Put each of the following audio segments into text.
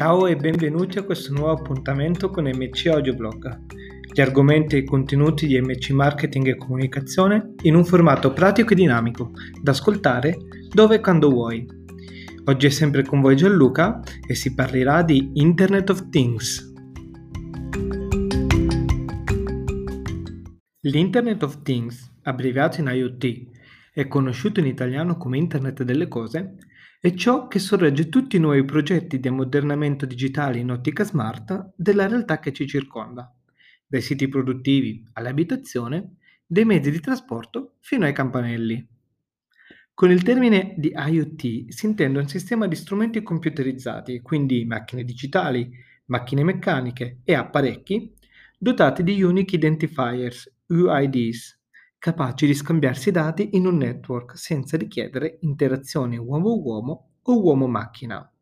Ciao e benvenuti a questo nuovo appuntamento con MC Audioblog, gli argomenti e i contenuti di MC Marketing e Comunicazione in un formato pratico e dinamico, da ascoltare dove e quando vuoi. Oggi è sempre con voi Gianluca e si parlerà di Internet of Things. L'Internet of Things, abbreviato in IoT, è conosciuto in italiano come Internet delle cose, è ciò che sorregge tutti i nuovi progetti di ammodernamento digitale in ottica smart della realtà che ci circonda, dai siti produttivi all'abitazione, dai mezzi di trasporto fino ai campanelli. Con il termine di IoT si intende un sistema di strumenti computerizzati, quindi macchine digitali, macchine meccaniche e apparecchi, dotati di Unique Identifiers, UIDs, capaci di scambiarsi dati in un network senza richiedere interazione uomo-uomo o uomo-macchina.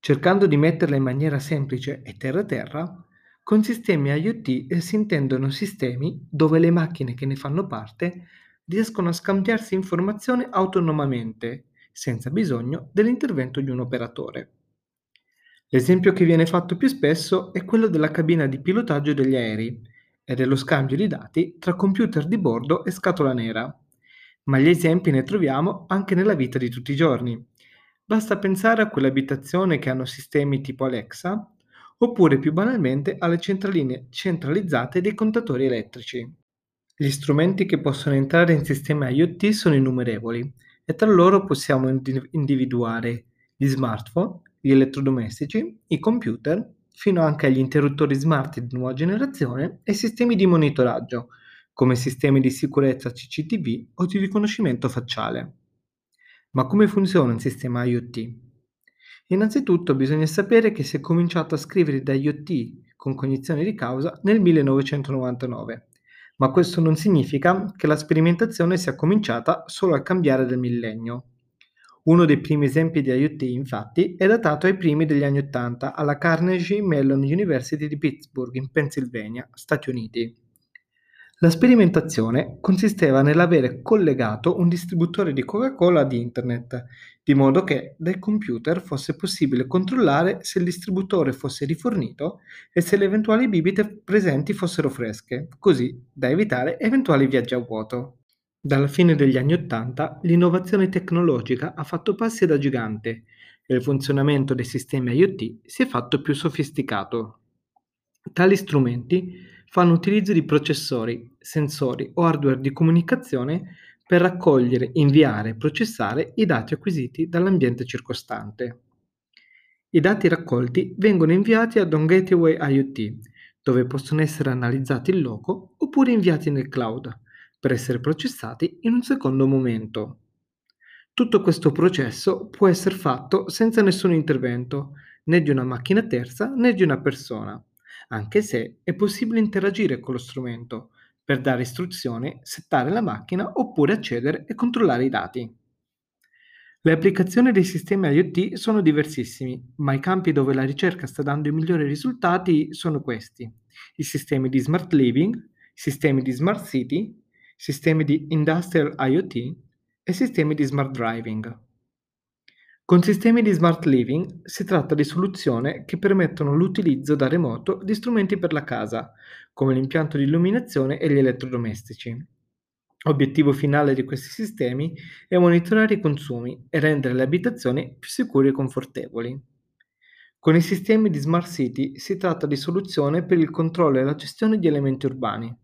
Cercando di metterla in maniera semplice e terra-terra, con sistemi IoT si intendono sistemi dove le macchine che ne fanno parte riescono a scambiarsi informazioni autonomamente, senza bisogno dell'intervento di un operatore. L'esempio che viene fatto più spesso è quello della cabina di pilotaggio degli aerei, e dello scambio di dati tra computer di bordo e scatola nera. Ma gli esempi ne troviamo anche nella vita di tutti i giorni. Basta pensare a quelle abitazioni che hanno sistemi tipo Alexa, oppure più banalmente alle centraline centralizzate dei contatori elettrici. Gli strumenti che possono entrare in sistemi IoT sono innumerevoli e tra loro possiamo individuare gli smartphone, gli elettrodomestici, i computer, fino anche agli interruttori smart di nuova generazione e sistemi di monitoraggio, come sistemi di sicurezza CCTV o di riconoscimento facciale. Ma come funziona un sistema IoT? Innanzitutto bisogna sapere che si è cominciato a scrivere da IoT con cognizione di causa nel 1999, ma questo non significa che la sperimentazione sia cominciata solo al cambiare del millennio. Uno dei primi esempi di IoT, infatti, è datato ai primi degli anni Ottanta alla Carnegie Mellon University di Pittsburgh, in Pennsylvania, Stati Uniti. La sperimentazione consisteva nell'avere collegato un distributore di Coca-Cola ad Internet, di modo che dal computer fosse possibile controllare se il distributore fosse rifornito e se le eventuali bibite presenti fossero fresche, così da evitare eventuali viaggi a vuoto. Dalla fine degli anni Ottanta l'innovazione tecnologica ha fatto passi da gigante e il funzionamento dei sistemi IoT si è fatto più sofisticato. Tali strumenti fanno utilizzo di processori, sensori o hardware di comunicazione per raccogliere, inviare e processare i dati acquisiti dall'ambiente circostante. I dati raccolti vengono inviati ad un gateway IoT, dove possono essere analizzati in loco oppure inviati nel cloud per essere processati in un secondo momento. Tutto questo processo può essere fatto senza nessun intervento, né di una macchina terza né di una persona, anche se è possibile interagire con lo strumento per dare istruzioni, settare la macchina oppure accedere e controllare i dati. Le applicazioni dei sistemi IoT sono diversissimi, ma i campi dove la ricerca sta dando i migliori risultati sono questi: i sistemi di smart living, i sistemi di smart city, sistemi di Industrial IoT e sistemi di Smart Driving. Con sistemi di Smart Living si tratta di soluzioni che permettono l'utilizzo da remoto di strumenti per la casa, come l'impianto di illuminazione e gli elettrodomestici. Obiettivo finale di questi sistemi è monitorare i consumi e rendere le abitazioni più sicure e confortevoli. Con i sistemi di Smart City si tratta di soluzioni per il controllo e la gestione di elementi urbani,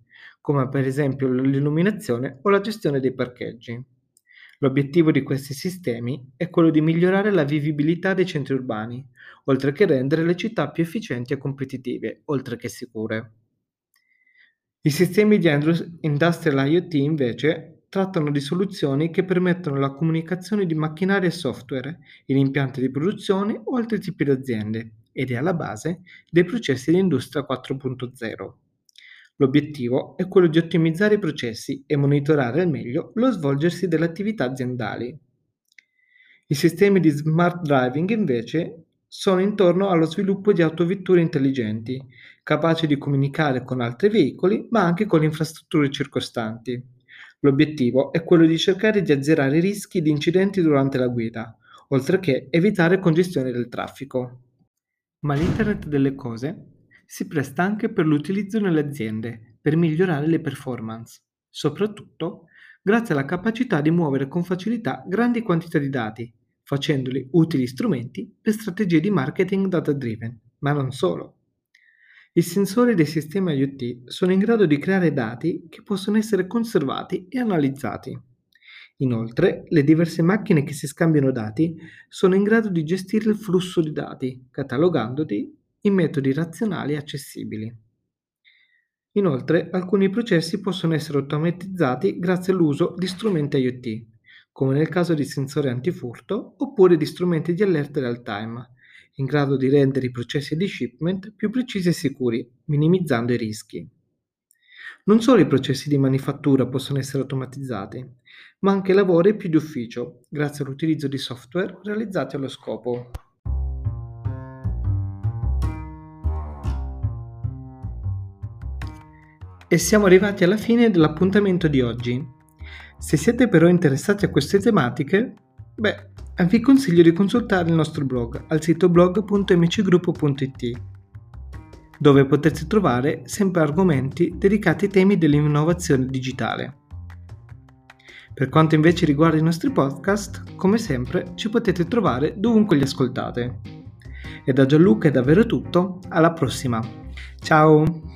come per esempio l'illuminazione o la gestione dei parcheggi. L'obiettivo di questi sistemi è quello di migliorare la vivibilità dei centri urbani, oltre che rendere le città più efficienti e competitive, oltre che sicure. I sistemi di Industrial IoT invece trattano di soluzioni che permettono la comunicazione di macchinari e software in impianti di produzione o altri tipi di aziende ed è alla base dei processi di industria 4.0. L'obiettivo è quello di ottimizzare i processi e monitorare al meglio lo svolgersi delle attività aziendali. I sistemi di smart driving invece sono intorno allo sviluppo di autovetture intelligenti, capaci di comunicare con altri veicoli ma anche con le infrastrutture circostanti. L'obiettivo è quello di cercare di azzerare i rischi di incidenti durante la guida, oltre che evitare congestione del traffico. Ma l'Internet delle cose si presta anche per l'utilizzo nelle aziende per migliorare le performance, soprattutto grazie alla capacità di muovere con facilità grandi quantità di dati, facendoli utili strumenti per strategie di marketing data driven, ma non solo. I sensori dei sistemi IoT sono in grado di creare dati che possono essere conservati e analizzati. Inoltre, le diverse macchine che si scambiano dati sono in grado di gestire il flusso di dati, catalogandoli in metodi razionali e accessibili. Inoltre, alcuni processi possono essere automatizzati grazie all'uso di strumenti IoT, come nel caso di sensori antifurto oppure di strumenti di allerta real time, in grado di rendere i processi di shipment più precisi e sicuri, minimizzando i rischi. Non solo i processi di manifattura possono essere automatizzati, ma anche lavori più di ufficio, grazie all'utilizzo di software realizzati allo scopo. E siamo arrivati alla fine dell'appuntamento di oggi. Se siete però interessati a queste tematiche, beh, vi consiglio di consultare il nostro blog al sito blog.mcgruppo.it, dove potete trovare sempre argomenti dedicati ai temi dell'innovazione digitale. Per quanto invece riguarda i nostri podcast, come sempre ci potete trovare dovunque li ascoltate. E da Gianluca è davvero tutto, alla prossima. Ciao!